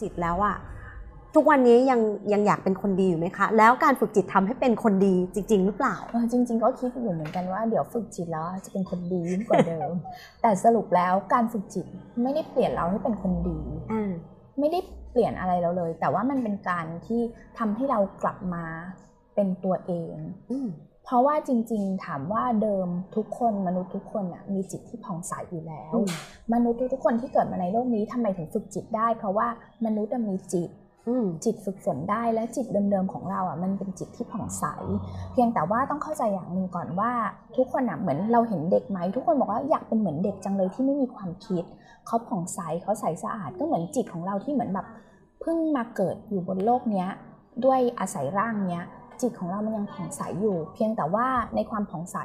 จิตแล้วอะทุกวันนี้ยังยังอยากเป็นคนดีอยู่ไหมคะ แล้วการฝึกจิตทำให้เป็นคนดีจริง ๆ หรือเปล่าเออจริง ๆ ก็คิดอยู่เหมือนกันว่าเดี๋ยวฝึกจิตแล้วจะเป็นคนดียิ่งกว่าเดิม แต่สรุปแล้วการฝึกจิตไม่ได้เปลี่ยนเราให้เป็นคนดีอ่าไม่ได้เปลี่ยนอะไรเราเลย แต่ว่ามันเป็นการที่ทำให้เรากลับมาเป็นตัวเองอืม เพราะว่าจริง ๆ ถามว่าเดิมทุกคนมนุษย์ทุกคนน่ะมีจิตที่ผ่องใสอยู่แล้วอืมมนุษย์ทุกๆคนที่เกิดมาในโลกนี้ทำไมถึงฝึกจิตได้ เพราะว่ามนุษย์อะมีจิตอืมจิตฝึกฝนได้และจิตเดิมๆของเราอะมันเป็นจิตที่ผ่องใส เพียงแต่ว่าต้องเข้าใจอย่างหนึ่งก่อนว่า ทุกคนอะเหมือนเราเห็นเด็กไหมทุกคนบอกว่าอยากเป็นเหมือนเด็กจังเลยที่ไม่มีความคิดเขาผ่องใสเขาใสสะอาดก็เหมือนจิตของเราที่เหมือนแบบเพิ่งมาเกิดอยู่บนโลกเนี้ยด้วยอาศัยร่างเนี้ย จิตของเรามันยังผ่องใสอยู่ เพียงแต่ว่าในความผ่องใส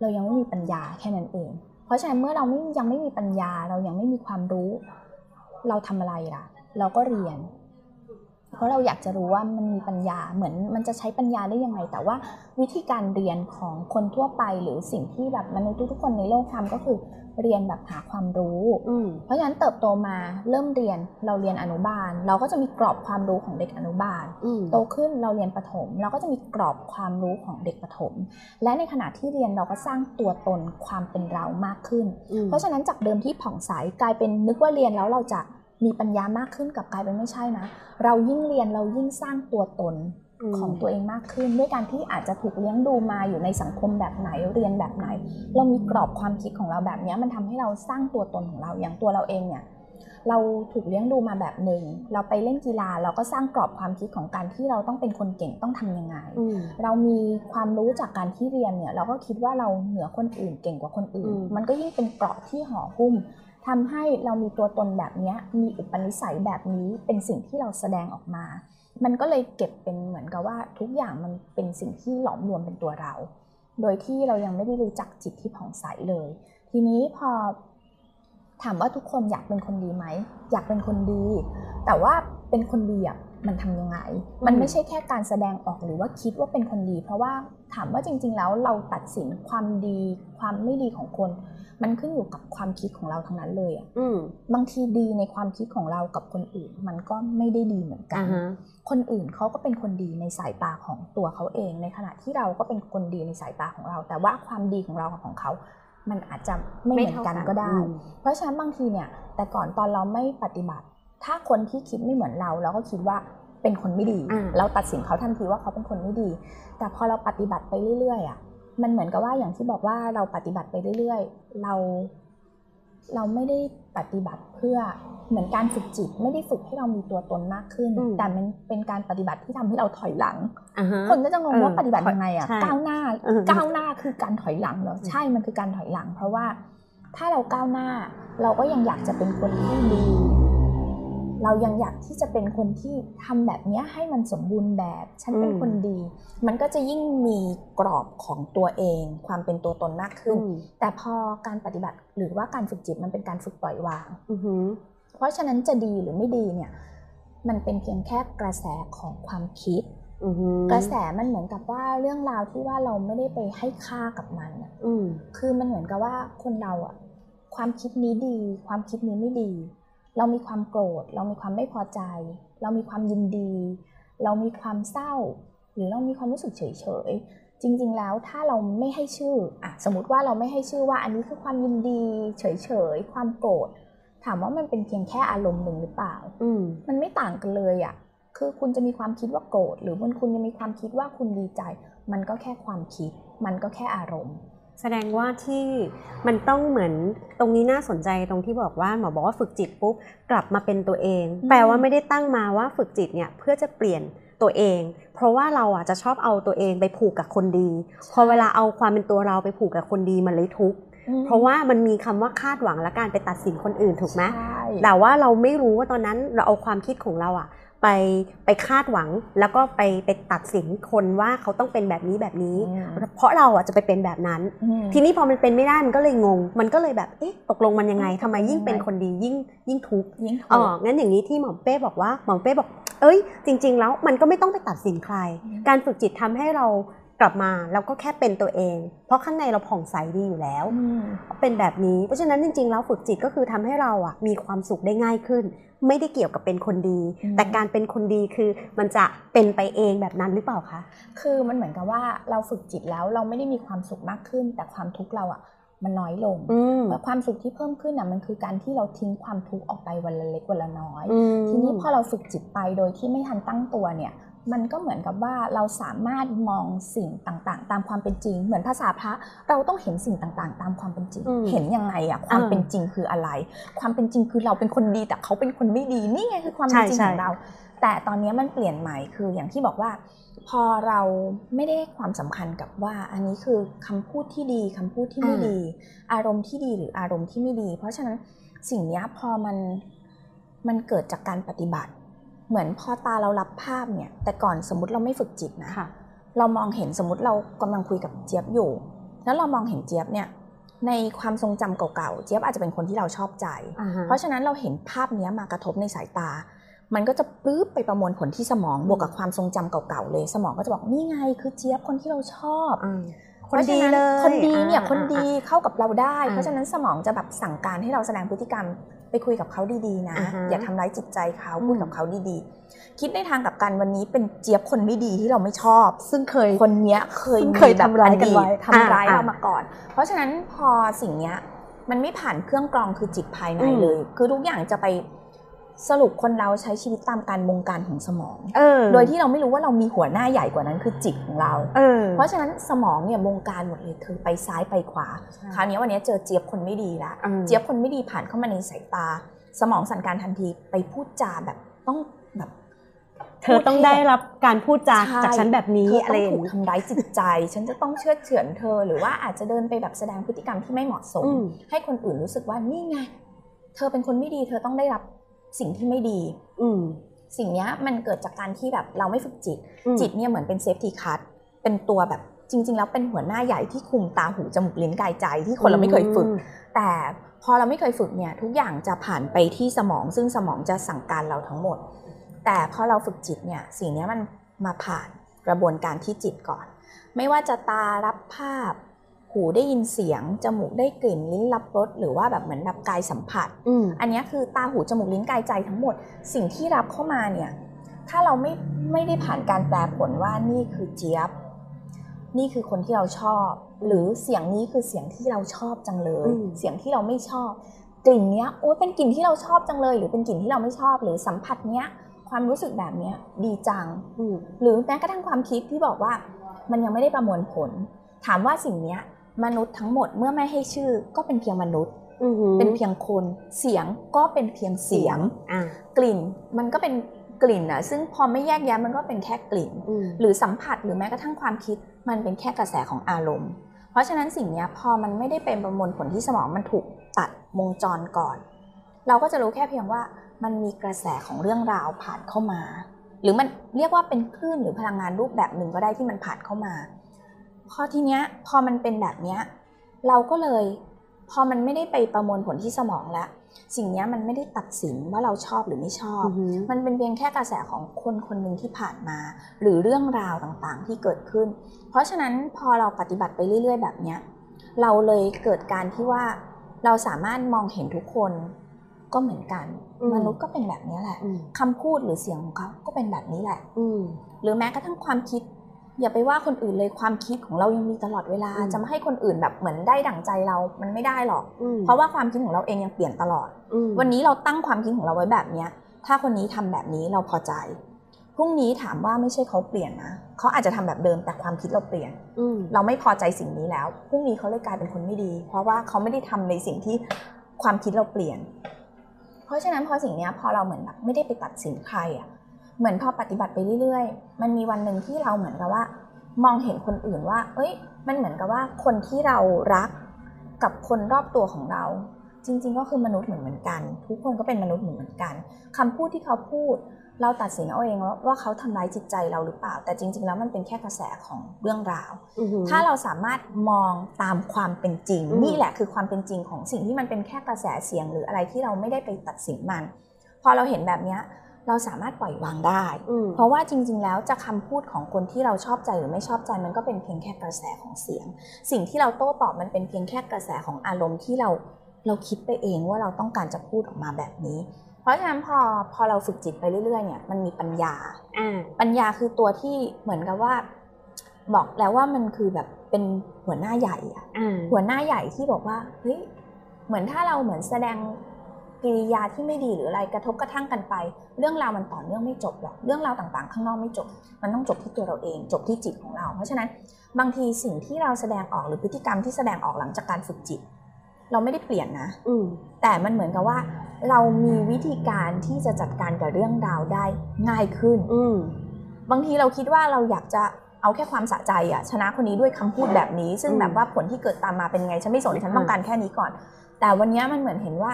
เรายังไม่มีปัญญาแค่นั้นเอง เพราะฉะนั้นเมื่อเราไม่ยังไม่มีปัญญา เรายังไม่มีความรู้ เราทำอะไรล่ะ เราก็เรียน เพราะเราอยากจะรู้ว่ามันมีปัญญาเหมือนมันจะใช้ปัญญาได้ยังไง แต่ว่าวิธีการเรียนของคนทั่วไปหรือสิ่งที่แบบมนุษย์ทุกๆคนในโลกทำก็คือเรียนแบบหาความรู้อืมเพราะฉะนั้นเติบโตมาเริ่มเรียนเราเรียนอนุบาล เราก็จะมีกรอบความรู้ของเด็กอนุบาลอืมโตขึ้นเราเรียนประถม เราก็จะมีกรอบความรู้ของเด็กประถม และในขณะที่เรียนเราก็สร้างตัวตนความเป็นเรามากขึ้นอืมเพราะฉะนั้นจากเดิมที่ผ่องใสกลายเป็นนึกว่าเรียนแล้วเราจะ มีปัญญามากขึ้นกลับกลายเป็นไม่ใช่นะ เรายิ่งเรียนเรายิ่งสร้างตัวตนมของตัวเองมากขึ้น ด้วยการที่อาจจะถูกเลี้ยงดูมาอยู่ในสังคมแบบไหนเรียนแบบไหน เรามีกรอบความคิดของเราแบบเนี้ยมันทำให้เราสร้างตัวตนของเราอย่างตัวเราเองเนี่ยเราถูกเลี้ยงดูมาแบบหนึ่ง เราไปเล่นกีฬาเราก็สร้างกรอบความคิดของการที่เราต้องเป็นคนเก่งต้องทำยังไงอืมเรามีความรู้จากการที่เรียนเนี่ยเราก็คิดว่าเราเหนือคนอื่นเก่งกว่าคนอื่นอืมมันก็ยิ่งเป็นเกราะที่ห่อหุ้ม ทำให้เรามีตัวตนแบบนี้มีอุปนิสัยแบบนี้เป็นสิ่งที่เราแสดงออกมา มันก็เลยเก็บเป็นเหมือนกับว่าทุกอย่างมันเป็นสิ่งที่หลอมรวมเป็นตัวเรา โดยที่เรายังไม่ได้รู้จักจิตที่ผ่องใสเลย ทีนี้พอถามว่าทุกคนอยากเป็นคนดีไหม อยากเป็นคนดี แต่ว่าเป็นคนดีอะมันทำยังไง มันไม่ใช่แค่การแสดงออกหรือว่าคิดว่าเป็นคนดี เพราะว่า ถามว่าจริง ๆ แล้วเราตัดสินความดีความไม่ดีของคน มันขึ้นอยู่กับความคิดของเราทั้งนั้นเลยอะอืมบางทีดีในความคิดของเรากับคนอื่น มันก็ไม่ได้ดีเหมือนกัอ่านฮะคนอื่นเขาก็เป็นคนดีในสายตาของตัวเขาเอง ในขณะที่เราก็เป็นคนดีในสายตาของเรา แต่ว่าความดีของเรากับของเขามันอาจจะไม่เหมือนกันก็ได้อืมเพราะฉะนั้นบางทีเนี่ย แต่ก่อนตอนเราไม่ปฏิบัติ ถ้าคนที่คิดไม่เหมือนเราเราก็คิดว่า เป็นคนไม่ดีอ่าเราตัดสินเขาทันทีว่าเขาเป็นคนไม่ดี แต่พอเราปฏิบัติไปเรื่อยๆอะมันเหมือนกับว่าอย่างที่บอกว่าเราปฏิบัติไปเรื่อยๆ เราเราไม่ได้ปฏิบัติเพื่อเหมือนการฝึกจิต ไม่ได้ฝึกให้เรามีตัวตนมากขึ้นอืมแต่มันเป็นการปฏิบัติที่ทำให้เราถอยหลังอ่าฮะคนก็จะงงว่าเออปฏิบัติยังไงอะใช่ก้าวหน้าเออก้าวหน้าคือการถอยหลังเหรอใช่มันคือการถอยหลัง เพราะว่าถ้าเราก้าวหน้า เราก็ยังอยากจะเป็นคนที่ดี เรายังอยากที่จะเป็นคนที่ทำแบบเนี้ยให้มันสมบูรณ์แบบ ฉันเป็นอืมคนดี มันก็จะยิ่งมีกรอบของตัวเอง ความเป็นตัวตนมากขึ้นอืมแต่พอการปฏิบัติหรือว่าการฝึกจิตมันเป็นการฝึกปล่อยวางอือหือเพราะฉะนั้นจะดีหรือไม่ดีเนี่ย มันเป็นเพียงแค่กระแสของความคิดอือหือกระแสมันเหมือนกับว่าเรื่องราวที่ว่าเราไม่ได้ไปให้ค่ากับมันอะอืมคือมันเหมือนกับว่าคนเราอะความคิดนี้ดี ความคิดนี้ไม่ดี เรามีความโกรธ เรามีความไม่พอใจ เรามีความยินดี เรามีความเศร้า หรือเรามีความรู้สึกเฉยๆจริง ๆ แล้วถ้าเราไม่ให้ชื่ออะสมมติว่าเราไม่ให้ชื่อว่าอันนี้คือความยินดีเฉยๆความโกรธถามว่ามันเป็นเพียงแค่อารมณ์หนึ่งหรือเปล่า อืมมันไม่ต่างกันเลยอะ่ะ คือคุณจะมีความคิดว่าโกรธ หรือมันคุณยังมีความคิดว่าคุณดีใจ มันก็แค่ความคิด มันก็แค่อารมณ์ แสดงว่าที่มันต้องเหมือนตรงนี้น่าสนใจตรงที่บอกว่าหมอบอกว่าฝึกจิตปุ๊บกลับมาเป็นตัวเองอืมแปลว่าไม่ได้ตั้งมาว่าฝึกจิตเนี่ยเพื่อจะเปลี่ยนตัวเอง เพราะว่าเราอะจะชอบเอาตัวเองไปผูกกับคนดี พอเวลาเอาความเป็นตัวเราไปผูกกับคนดีมันเลยทุกข์อืมเพราะว่ามันมีคำว่าคาดหวังและการไปตัดสินคนอื่นถูกไหมใช่แต่ว่าเราไม่รู้ว่าตอนนั้นเราเอาความคิดของเราอะ ไปไปคาดหวังแล้วก็ไปไปตัดสินคนว่าเขาต้องเป็นแบบนี้แบบนี้อืมเพราะเราอะจะไปเป็นแบบนั้นอืมทีนี้พอมันเป็นไม่ได้มันก็เลยงง มันก็เลยแบบเอ๊ะตกลงมันยังไงทำไมยิ่งเป็นคนดียิ่งยิ่งทุกข์ยิ่งอ๋ถูอกงั้นอย่างนี้ที่หมอเป้บอกว่าหมอเป้บอก เอ้ย จริง ๆ แล้วมันก็ไม่ต้องไปตัดสินใครอืมการฝึกจิตทำให้เรา กลับมาแล้วก็แค่เป็นตัวเอง เพราะข้างในเราผ่องใสดีอยู่แล้วอืมเป็นแบบนี้ เพราะฉะนั้นจริงๆแล้วฝึกจิตก็คือทำให้เราอะมีความสุขได้ง่ายขึ้น ไม่ได้เกี่ยวกับเป็นคนดีอืมแต่การเป็นคนดีคือมันจะเป็นไปเองแบบนั้นหรือเปล่าคะ คือมันเหมือนกับว่าเราฝึกจิตแล้วเราไม่ได้มีความสุขมากขึ้น แต่ความทุกข์เราอะมันน้อยลงอืมความสุขที่เพิ่มขึ้นอะมันคือการที่เราทิ้งความทุกข์ออกไปวันละเล็กวันละน้อยอืมทีนี้พอเราฝึกจิตไปโดยที่ไม่ทันตั้งตัวเนี่ย มันก็เหมือนกับว่าเราสามารถมองสิ่งต่างๆ ตามความเป็นจริง เหมือนภาษาพระเราต้องเห็นสิ่งต่างๆ ตามความเป็นจริงอืมเห็นยังไงอะความอ่าเป็นจริงคืออะไร ความเป็นจริงคือเราเป็นคนดีแต่เขาเป็นคนไม่ดีนี่ไงคือความเป็นจริงใช่ของเรา แต่ตอนนี้มันเปลี่ยนใหม่คืออย่างที่บอกว่า พอเราไม่ได้ให้ความสำคัญกับว่าอันนี้คือคำพูดที่ดีคำพูดที่ไม่ดี อารมณ์ที่ดีหรืออารมณ์ที่ไม่ดี เพราะฉะนั้นสิ่งเนี้ยพอมันมันเกิดจากการปฏิบัติ เหมือนพอตาเรารับภาพเนี่ย แต่ก่อนสมมติเราไม่ฝึกจิตนะค่ะเรามองเห็นสมมติเรากำลังคุยกับเจี๊ยบอยู่ แล้วเรามองเห็นเจี๊ยบเนี่ย ในความทรงจำเก่าๆ เจี๊ยบอาจจะเป็นคนที่เราชอบใจอ่าฮะเพราะฉะนั้นเราเห็นภาพเนี้ยมากระทบในสายตา มันก็จะปื๊บไปประมวลผลที่สมองบวกกับความทรงจำเก่าๆเลย สมองก็จะบอกนี่ไงคือเจี๊ยบคนที่เราชอบอ่าคนดีพราะฉะเลยคนดีเนี่ยอ่าคนดีอ่าเข้ากับเราได้อ่าเพราะฉะนั้นสมองจะแบบสั่งการให้เราแสดงพฤติกรรม ไปคุยกับเขาดีๆนะอ่าฮะอย่าทำร้ายจิตใจเขาอืมพูดกับเขาดีๆ คิดในทางกลับกันวันนี้เป็นเจี๊ยบคนไม่ดีที่เราไม่ชอบ ซึ่งเคยคนเนี้ยเคยซึ่งมีเคยทำร้ายกันไว้อดีตทำร้ายอ่าเรามาก่อน เพราะฉะนั้นพอสิ่งเนี้ยมันไม่ผ่านเครื่องกรองคือจิตภายในอืมเลย คือทุกอย่างจะไป สรุปคนเราใช้ชีวิตตามการบงการของสมองเออโดยที่เราไม่รู้ว่าเรามีหัวหน้าใหญ่กว่านั้นคือจิตของเราเออเพราะฉะนั้นสมองเนี่ยบงการหมดเลยเธอไปซ้ายไปขวา คราวนี้วันนี้เจอเจี๊ยบคนไม่ดีละอืมเจี๊ยบคนไม่ดีผ่านเข้ามาในสายตา สมองสั่งการทันทีไปพูดจาแบบต้องแบบ เธอต้องได้รับการพูดจาใช่จากฉันแบบนี้เธออะไรต้องอย่างถูกนี้ทำร้ายจิตใจ ฉันจะต้องเชือดเฉือนเธอ หรือว่าอาจจะเดินไปแบบแสดงพฤติกรรมที่ไม่เหมาะสมอืมให้คนอื่นรู้สึกว่านี่ไงเธอเป็นคนไม่ดี เธอต้องได้รับ สิ่งที่ไม่ดี อืมสิ่งเนี้ยมันเกิดจากการที่แบบเราไม่ฝึกจิตอืมจิตเนี่ยเหมือนเป็น safety cut เป็นตัวแบบจริง ๆ แล้วเป็นหัวหน้าใหญ่ที่คุมตาหูจมูกลิ้นกายใจที่คนเราไม่เคยฝึกอืมแต่พอเราไม่เคยฝึกเนี่ยทุกอย่างจะผ่านไปที่สมอง ซึ่งสมองจะสั่งการเราทั้งหมด แต่พอเราฝึกจิตเนี่ยสิ่งเนี้ยมันมาผ่านกระบวนการที่จิตก่อน ไม่ว่าจะตารับภาพ หูได้ยินเสียง จมูกได้กลิ่นลิ้นรับรสหรือว่าแบบเหมือนแบบกายสัมผัสอืมอันเนี้ยคือตาหูจมูกลิ้นกายใจทั้งหมด สิ่งที่รับเข้ามาเนี่ย ถ้าเราไม่ไม่ได้ผ่านการแปลผลว่านี่คือเจี๊ยบ นี่คือคนที่เราชอบ หรือเสียงนี้คือเสียงที่เราชอบจังเลยอืมเสียงที่เราไม่ชอบ กลิ่นเนี้ยโอ้เป็นกลิ่นที่เราชอบจังเลย หรือเป็นกลิ่นที่เราไม่ชอบ หรือสัมผัสเนี้ยความรู้สึกแบบเนี้ยดีจังอืมหรือแม้กระทั่งความคิดที่บอกว่า มันยังไม่ได้ประมวลผล ถามว่าสิ่งเนี้ย มนุษย์ทั้งหมดเมื่อไม่ให้ชื่อก็เป็นเพียงมนุษย์อืมเป็นเพียงคนเสียงก็เป็นเพียงเสียงอ่ากลิ่นมันก็เป็นกลิ่นอะซึ่งพอไม่แยกแยะมันก็เป็นแค่กลิ่นอืมหรือสัมผัสหรือแม้กระทั่งความคิด มันเป็นแค่กระแสของอารมณ์ เพราะฉะนั้นสิ่งเนี้ยพอมันไม่ได้เป็นประมวลผลที่สมองมันถูกตัดวงจรก่อน เราก็จะรู้แค่เพียงว่ามันมีกระแสของเรื่องราวผ่านเข้ามา หรือมันเรียกว่าเป็นคลื่นหรือพลังงานรูปแบบหนึ่งก็ได้ที่มันผ่านเข้ามา พอทีเนี้ยพอมันเป็นแบบเนี้ยเราก็เลยพอมันไม่ได้ไปประมวลผลที่สมองแล้ว สิ่งเนี้ยมันไม่ได้ตัดสินว่าเราชอบหรือไม่ชอบอืมมันเป็นเพียงแค่กระแสของคนคนหนึ่งที่ผ่านมา หรือเรื่องราวต่างๆที่เกิดขึ้น เพราะฉะนั้นพอเราปฏิบัติไปเรื่อย ๆ แบบเนี้ยเราเลยเกิดการที่ว่าเราสามารถมองเห็นทุกคนก็เหมือนกันอืมมนุษย์ก็เป็นแบบนี้แหละอืมคำพูดหรือเสียงของเขาก็เป็นแบบนี้แหละอืมหรือแม้กระทั่งความคิด อย่าไปว่าคนอื่นเลยความคิดของเรายังมีตลอดเวลาอืมจะไม่ให้คนอื่นแบบเหมือนได้ดั่งใจเรา มันไม่ได้หรอกอืมเพราะว่าความคิดของเราเองยังเปลี่ยนตลอดอืมวันนี้เราตั้งความคิดของเราไว้แบบเนี้ย ถ้าคนนี้ทำแบบนี้เราพอใจ พรุ่งนี้ถามว่าไม่ใช่เขาเปลี่ยนนะ เขาอาจจะทำแบบเดิมแต่ความคิดเราเปลี่ยนอืมเราไม่พอใจสิ่งนี้แล้ว พรุ่งนี้เขาเลยกลายเป็นคนไม่ดี เพราะว่าเขาไม่ได้ทำในสิ่งที่ความคิดเราเปลี่ยน เพราะฉะนั้นพอสิ่งเนี้ยพอเราเหมือนแบบไม่ได้ไปตัดสินใครอะ เหมือนพอปฏิบัติไปเรื่อยๆ มันมีวันหนึ่งที่เราเหมือนกับว่า มองเห็นคนอื่นว่า เอ้ย มันเหมือนกับว่าคนที่เรารักกับคนรอบตัวของเรา จริง ๆ ก็คือมนุษย์เหมือนเหมือนกัน ทุกคนก็เป็นมนุษย์เหมือนเหมือนกันคำพูดที่เขาพูด เราตัดสินเอาเองว่าว่าเขาทำร้ายจิตใจเราหรือเปล่า แต่จริง ๆ แล้วมันเป็นแค่กระแสของเรื่องราวอืมถ้าเราสามารถมองตามความเป็นจริงอืมนี่แหละคือความเป็นจริงของสิ่งที่มันเป็นแค่กระแสเสียงหรืออะไรที่เราไม่ได้ไปตัดสินมัน พอเราเห็นแบบเนี้ย เราสามารถปล่อยวางได้อืมเพราะว่าจริง ๆ แล้วจะคำพูดของคนที่เราชอบใจหรือไม่ชอบใจมันก็เป็นเพียงแค่กระแสของเสียง สิ่งที่เราโต้ตอบมันเป็นเพียงแค่กระแสของอารมณ์ที่เราเราคิดไปเองว่าเราต้องการจะพูดออกมาแบบนี้ เพราะฉะนั้นพอพอเราฝึกจิตไปเรื่อยๆเนี่ยมันมีปัญญาอ่าปัญญาคือตัวที่เหมือนกับว่า บอกแล้วว่ามันคือแบบเป็นหัวหน้าใหญ่อะอ่าหัวหน้าใหญ่ที่บอกว่าเฮ้ยเหมือนถ้าเราเหมือนแสดง กิริยาที่ไม่ดีหรืออะไรกระทบกระทั่งกันไป เรื่องราวมันต่อเนื่องไม่จบหรอกเรื่องราวต่างๆ ข้างนอกไม่จบ มันต้องจบที่ตัวเราเอง จบที่จิตของเรา เพราะฉะนั้นบางทีสิ่งที่เราแสดงออกหรือพฤติกรรมที่แสดงออกหลังจากการฝึกจิต เราไม่ได้เปลี่ยนนะ อืมแต่มันเหมือนกับว่า เรามีวิธีการที่จะจัดการกับเรื่องราวได้ง่ายขึ้น อืมบางทีเราคิดว่าเราอยากจะเอาแค่ความสะใจอะชนะคนนี้ด้วยคำพูดแบบนี้ ซึ่งอืมแบบว่าผลที่เกิดตามมาเป็นไงฉันไม่สนฉันต้องการแค่นี้ก่อน แต่วันนี้มันเหมือนเห็นว่า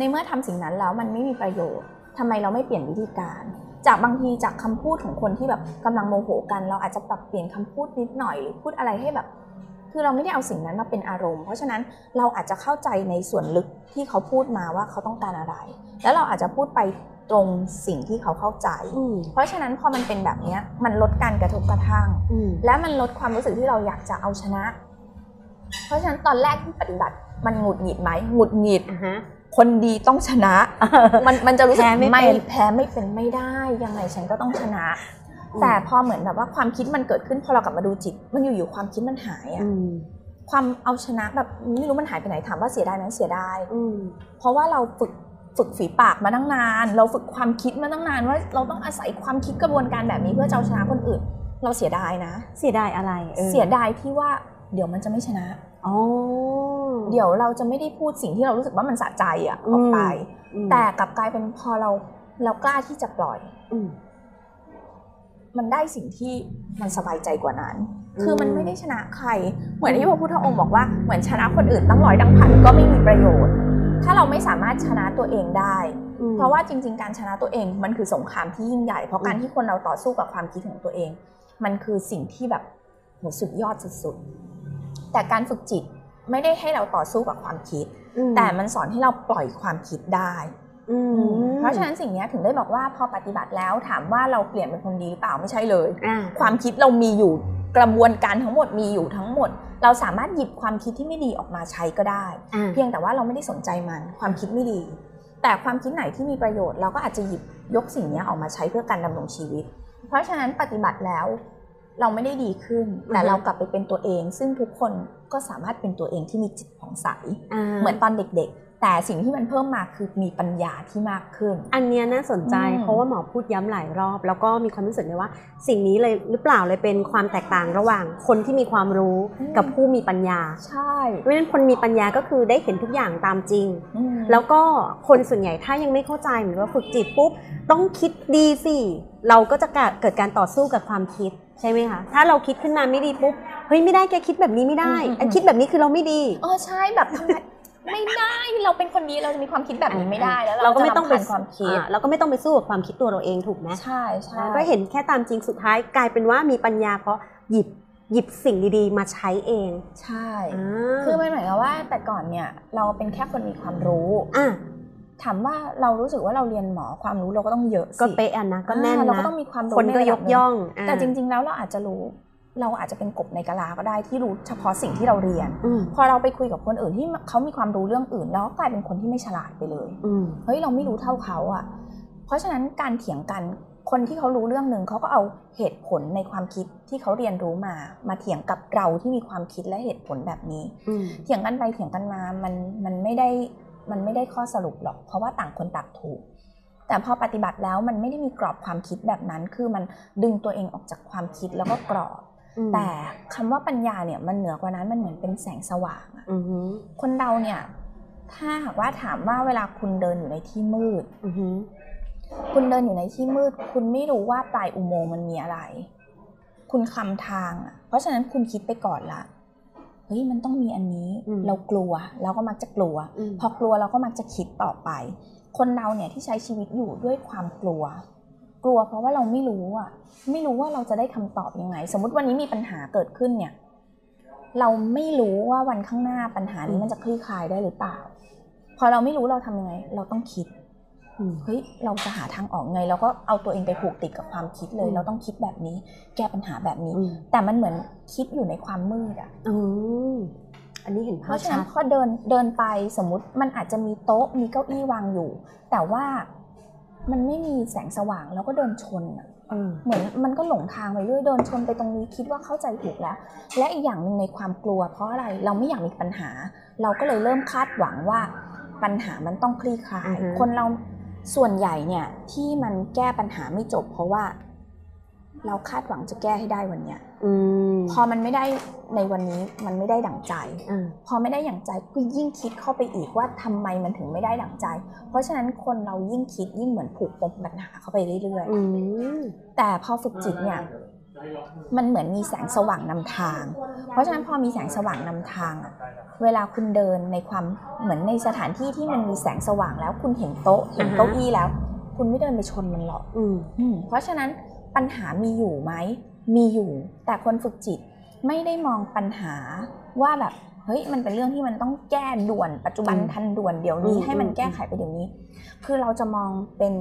ในเมื่อทำสิ่งนั้นแล้วมันไม่มีประโยชน์ทำไมเราไม่เปลี่ยนวิธีการ จากบางทีจากคำพูดของคนที่แบบกำลังโมโหกัน เราอาจจะปรับเปลี่ยนคำพูดนิดหน่อยหรือพูดอะไรให้แบบ คือเราไม่ได้เอาสิ่งนั้นมาเป็นอารมณ์ เพราะฉะนั้นเราอาจจะเข้าใจในส่วนลึกที่เขาพูดมาว่าเขาต้องการอะไร แล้วเราอาจจะพูดไปตรงสิ่งที่เขาเข้าใจอืมเพราะฉะนั้นพอมันเป็นแบบเนี้ยมันลดการกระทบกระทั่งอืมและมันลดความรู้สึกที่เราอยากจะเอาชนะ เพราะฉะนั้นตอนแรกที่ปฏิบัติมันหงุดหงิดไหมหงุดหงิดอ่าฮะ คนดีต้องชนะ มันมันจะรู้สึกแพ้ไม่ไม่เป็น แพ้ไม่เป็นไม่ได้ ยังไงฉันก็ต้องชนะอืมแต่พอเหมือนแบบว่าความคิดมันเกิดขึ้นพอเรากลับมาดูจิต มันอยู่ๆความคิดมันหายอะอืมความเอาชนะแบบไม่รู้มันหายไปไหนถามว่าเสียดายไหมเสียดาย อืม เพราะว่าเราฝึกฝึกฝีปากมาตั้งนาน เราฝึกความคิดมาตั้งนานว่าเราต้องอาศัยความคิดกระบวนการแบบนี้เพื่อจะเอาชนะคนอื่น เราเสียดายนะ เสียดายอะไรออเสียดายที่ว่าเดี๋ยวมันจะไม่ชนะอ๋อ เดี๋ยวเราจะไม่ได้พูดสิ่งที่เรารู้สึกว่ามันสะใจอะออกไปอืมแต่กลับกลายเป็นพอเราเรากล้าที่จะปล่อยอืมมันได้สิ่งที่มันสบายใจกว่านั้นอืมคือมันไม่ได้ชนะใคร เหมือนที่พระพุทธองค์บอกว่า เหมือนชนะคนอื่นตั้งร้อยดังพันก็ไม่มีประโยชน์ ถ้าเราไม่สามารถชนะตัวเองได้อืมเพราะว่าจริง ๆ การชนะตัวเองมันคือสงครามที่ยิ่งใหญ่ เพราะการอืมที่คนเราต่อสู้กับความคิดของตัวเอง มันคือสิ่งที่แบบโหสุดยอดสุดๆ แต่การฝึกจิตไม่ได้ให้เราต่อสู้กับความคิดอืมแต่มันสอนให้เราปล่อยความคิดได้อืมเพราะฉะนั้นสิ่งเนี้ยถึงได้บอกว่าพอปฏิบัติแล้วถามว่าเราเปลี่ยนเป็นคนดีหรือเปล่าไม่ใช่เลยอ่าความคิดเรามีอยู่กระบวนการทั้งหมดมีอยู่ทั้งหมด เราสามารถหยิบความคิดที่ไม่ดีออกมาใช้ก็ได้อ่าเพียงแต่ว่าเราไม่ได้สนใจมันความคิดไม่ดี แต่ความคิดไหนที่มีประโยชน์เราก็อาจจะหยิบยกสิ่งเนี้ยออกมาใช้เพื่อการดำรงชีวิต เพราะฉะนั้นปฏิบัติแล้ว เราไม่ได้ดีขึ้น แต่เรากลับไปเป็นตัวเอง ซึ่งทุกคนก็สามารถเป็นตัวเองที่มีจิตผ่องใสาเหมือนตอนเด็กๆ แต่สิ่งที่มันเพิ่มมาคือมีปัญญาที่มากขึ้น อันเนี้ยน่าสนใจอืมเพราะว่าหมอพูดย้ำหลายรอบ แล้วก็มีความรู้สึกเลยว่า สิ่งนี้เลยหรือเปล่าเลยเป็นความแตกต่างระหว่างคนที่มีความรู้กับผู้มีปัญญา ใช่เพราะฉะนั้นคนมีปัญญาก็คือได้เห็นทุกอย่างตามจริงอืมแล้วก็คนส่วนใหญ่ถ้ายังไม่เข้าใจเหมือนว่าฝึกจิตปุ๊บต้องคิดดีสิเราก็จะเกิดการต่อสู้กับความคิดใช่ไหมคะ ถ้าเราคิดขึ้นมาไม่ดีปุ๊บ เฮ้ยไม่ได้แกคิดแบบนี้ไม่ได้อืมอืมอันคิดแบบนี้คือเราไม่ดี เออใช่แบบทำไม ไม่ได้เราเป็นคนดีเราจะมีความคิดแบบนี้ไม่ได้แล้ว เราก็ไม่ต้องไปจะรำคาญความคิดอ่าเราก็ไม่ต้องไปสู้กับความคิดตัวเราเองถูกไหมใช่ใช่ก็เห็นแค่ตามจริงสุดท้ายกลายเป็นว่ามีปัญญาเพราะหยิบหยิบสิ่งดีๆ มาใช้เอง ใช่อ่าคือมันเหมือนกับว่าแต่ก่อนเนี่ยเราเป็นแค่คนมีความรู้อะถามว่าเรารู้สึกว่าเราเรียนหมอความรู้เราก็ต้องเยอะสิก็เป๊ะอะนะก็แน่นอ่าเรานะก็ต้องมีความรู้คนก็ใระยดับกหนึ่ย่องอ่าแต่จริง ๆ แล้วเราอาจจะรู้ เราอาจจะเป็นกบในกะลาก็ได้ที่รู้เฉพาะสิ่งที่เราเรียนอืมพอเราไปคุยกับคนอื่นที่เขามีความรู้เรื่องอื่น แล้วก็กลายเป็นคนที่ไม่ฉลาดไปเลยอืมเฮ้ยเราไม่รู้เท่าเขาอะเพราะฉะนั้นการเถียงกันคนที่เขารู้เรื่องหนึ่งเขาก็เอาเหตุผลในความคิดที่เขาเรียนรู้มา มาเถียงกับเราที่มีความคิดและเหตุผลแบบนี้อืมเถียงกันไปเถียงกันมามันมันไม่ได้มันไม่ได้ข้อสรุปหรอก เพราะว่าต่างคนต่างถูก แต่พอปฏิบัติแล้วมันไม่ได้มีกรอบความคิดแบบนั้น คือมันดึงตัวเองออกจากความคิดแล้วก็กรอบอืม แต่คำว่าปัญญาเนี่ยมันเหนือกว่านั้นมันเหมือนเป็นแสงสว่างอะอือหือคนเราเนี่ย ถ้าหากว่าถามว่าเวลาคุณเดินอยู่ในที่มืดอือหือคุณเดินอยู่ในที่มืด คุณไม่รู้ว่าปลายอุโมงค์มันมีอะไร คุณคำทางอะเพราะฉะนั้นคุณคิดไปก่อนละเฮ้ยมันต้องมีอันนี้อืมเรากลัว เราก็มักจะกลัวอืมพอกลัวเราก็มักจะคิดต่อไป คนเราเนี่ยที่ใช้ชีวิตอยู่ด้วยความกลัว กลัวเพราะว่าเราไม่รู้อะไม่รู้ว่าเราจะได้คำตอบยังไง สมมติวันนี้มีปัญหาเกิดขึ้นเนี่ย เราไม่รู้ว่าวันข้างหน้าปัญหานี้มันจะคลี่คลายได้หรือเปล่า พอเราไม่รู้เราทำยังไง เราต้องคิดอืมเฮ้ยเราจะหาทางออกไงเราก็เอาตัวเองไปผูกติดกับความคิดเลยอืมเราต้องคิดแบบนี้ แก้ปัญหาแบบนี้อืมแต่มันเหมือนคิดอยู่ในความมืดอะอืมอันนี้เห็นเพภาพราะฉะชันั้นดพอเดินเดินไปสมมุติมันอาจจะมีโต๊ะมีเก้าอี้วางอยู่ แต่ว่า มันไม่มีแสงสว่างแล้วก็เดินชนอะเออเหมือนมันก็หลงทางไปเรื่อยเดินชนไปตรงนี้คิดว่าเข้าใจถูกแล้ว และอีกอย่างหนึ่งในความกลัว เพราะอะไรเราไม่อยากมีปัญหา เราก็เลยเริ่มคาดหวังว่าปัญหามันต้องคลี่คลาย คนเราส่วนใหญ่เนี่ยที่มันแก้ปัญหาไม่จบ เพราะว่า เราคาดหวังจะแก้ให้ได้วันเนี้ยอืม พอมันไม่ได้ในวันนี้มันไม่ได้ดั่งใจอ่าพอไม่ได้อย่างใจก็ยิ่งคิดเข้าไปอีกว่าทำไมมันถึงไม่ได้ดั่งใจ เพราะฉะนั้นคนเรายิ่งคิดยิ่งเหมือนผูกปมปัญหาเข้าไปเรื่อยอืมๆแต่พอฝึกจิตเนี่ยมันเหมือนมีแสงสว่างนำทาง เพราะฉะนั้นพอมีแสงสว่างนำทางอะเวลาคุณเดินในความเหมือนในสถานที่ที่มันมีแสงสว่างแล้วคุณเห็นโต๊ะเห็นเก้าอี้แล้ว คุณไม่เดินไปชนมันหรอกอืมอืมเพราะฉะนั้นปัญหามีอยู่ไหม มีอยู่ แต่คนฝึกจิตไม่ได้มองปัญหาว่าแบบเฮ้ยมันเป็นเรื่องที่มันต้องแก้ด่วนปัจจุบันอืมทันด่วนเดี๋ยวนี้อืมให้มันอืมแก้ไขไปเดี๋ยวนี้ คือเราจะมองเป็น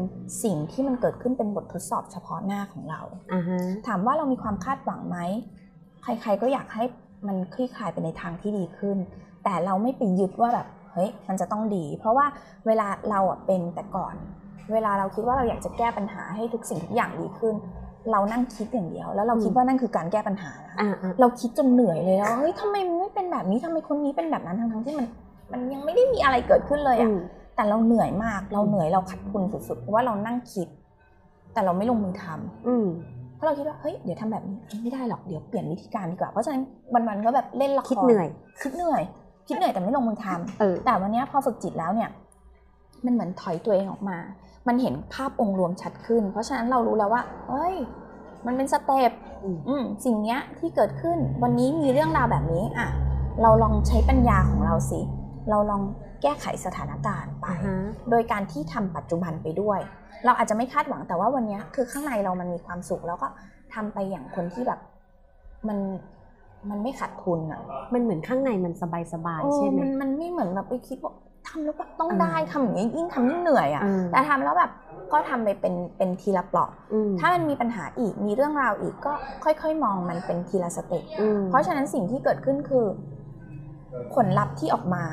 สิ่งที่มันเกิดขึ้นเป็นบททดสอบเฉพาะหน้าของเราอ่าฮะถามว่าเรามีความคาดหวังไหมใคร ๆก็อยากให้มันคลี่คลายไปในทางที่ดีขึ้น แต่เราไม่ไปยึดว่าแบบเฮ้ยมันจะต้องดี เพราะว่าเวลาเราอะเป็นแต่ก่อน เวลาเราคิดว่าเราอยากจะแก้ปัญหาให้ทุกสิ่งทุกอย่างดีขึ้น เรานั่งคิดอย่างเดียว แล้วเราคิดว่านั่นคือการแก้ปัญหานะอ่าอ่าเราคิดจนเหนื่อยเลยแล้วเฮ้ยทำไมมันไม่เป็นแบบนี้ทำไมคนนี้เป็นแบบนั้นทั้งๆที่มัน มันยังไม่ได้มีอะไรเกิดขึ้นเลยอือะมแต่เราเหนื่อยมาก เราเหนื่อยเราขัดทุนสุดๆเพราะว่าเรานั่งคิด แต่เราไม่ลงมือทำอืมเพราะเราคิดว่าเฮ้ยเดี๋ยวทำแบบนี้ไม่ได้หรอกเดี๋ยวเปลี่ยนวิธีการดีกว่าเพราะฉะนั้นวันๆก็แบบเล่นละครคิดเหนื่อย คิดเหนื่อย คิดเหนื่อยแต่ไม่ลงมือทำเออแต่วันเนี้ยพอฝึกจิตแล้วเนี่ย มันเหมือนถอยตัวเองออกมา มันเห็นภาพองค์รวมชัดขึ้น เพราะฉะนั้นเรารู้แล้วว่าเฮ้ย มันเป็นสเต็ปอืมอืมสิ่งเนี้ยที่เกิดขึ้น วันนี้มีเรื่องราวแบบนี้ อะ เราลองใช้ปัญญาของเราสิ เราลองแก้ไขสถานการณ์ไปอ่าฮะโดยการที่ทำปัจจุบันไปด้วย เราอาจจะไม่คาดหวังแต่ว่าวันเนี้ยคือข้างในเรามันมีความสุข แล้วก็ทำไปอย่างคนที่แบบ มันมันไม่ขาดทุนอะ มันเหมือนข้างในมันสบายสบายเออใช่ไหมมันมันไม่เหมือนแบบไปคิดว่า ทำแล้วแบบต้องอ่าได้ทำอย่างนี้ยิ่งทำยิ่งเหนื่อยอะอ่าแต่ทำแล้วแบบก็ทำไปเป็นเป็นทีละเปลาะอืมถ้ามันมีปัญหาอีกมีเรื่องราวอีกก็ค่อยๆ มองมันเป็นทีละสเต็ปอืมเพราะฉะนั้นสิ่งที่เกิดขึ้นคือ ผลลัพธ์ที่ออกมา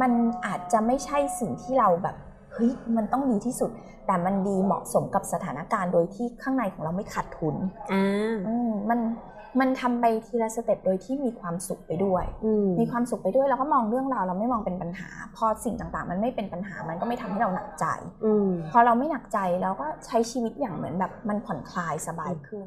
มันอาจจะไม่ใช่สิ่งที่เราแบบเฮ้ยมันต้องดีที่สุด แต่มันดีเหมาะสมกับสถานการณ์โดยที่ข้างในของเราไม่ขาดทุนอ่าอืมมัน มันทำไปทีละสเต็ปโดยที่มีความสุขไปด้วยอืมมีความสุขไปด้วยเราก็มองเรื่องราวเราไม่มองเป็นปัญหา พอสิ่งต่างๆ มันไม่เป็นปัญหามันก็ไม่ทำให้เราหนักใจอืมพอเราไม่หนักใจเราก็ใช้ชีวิตอย่างเหมือนแบบมันผ่อนคลายสบายขึ้น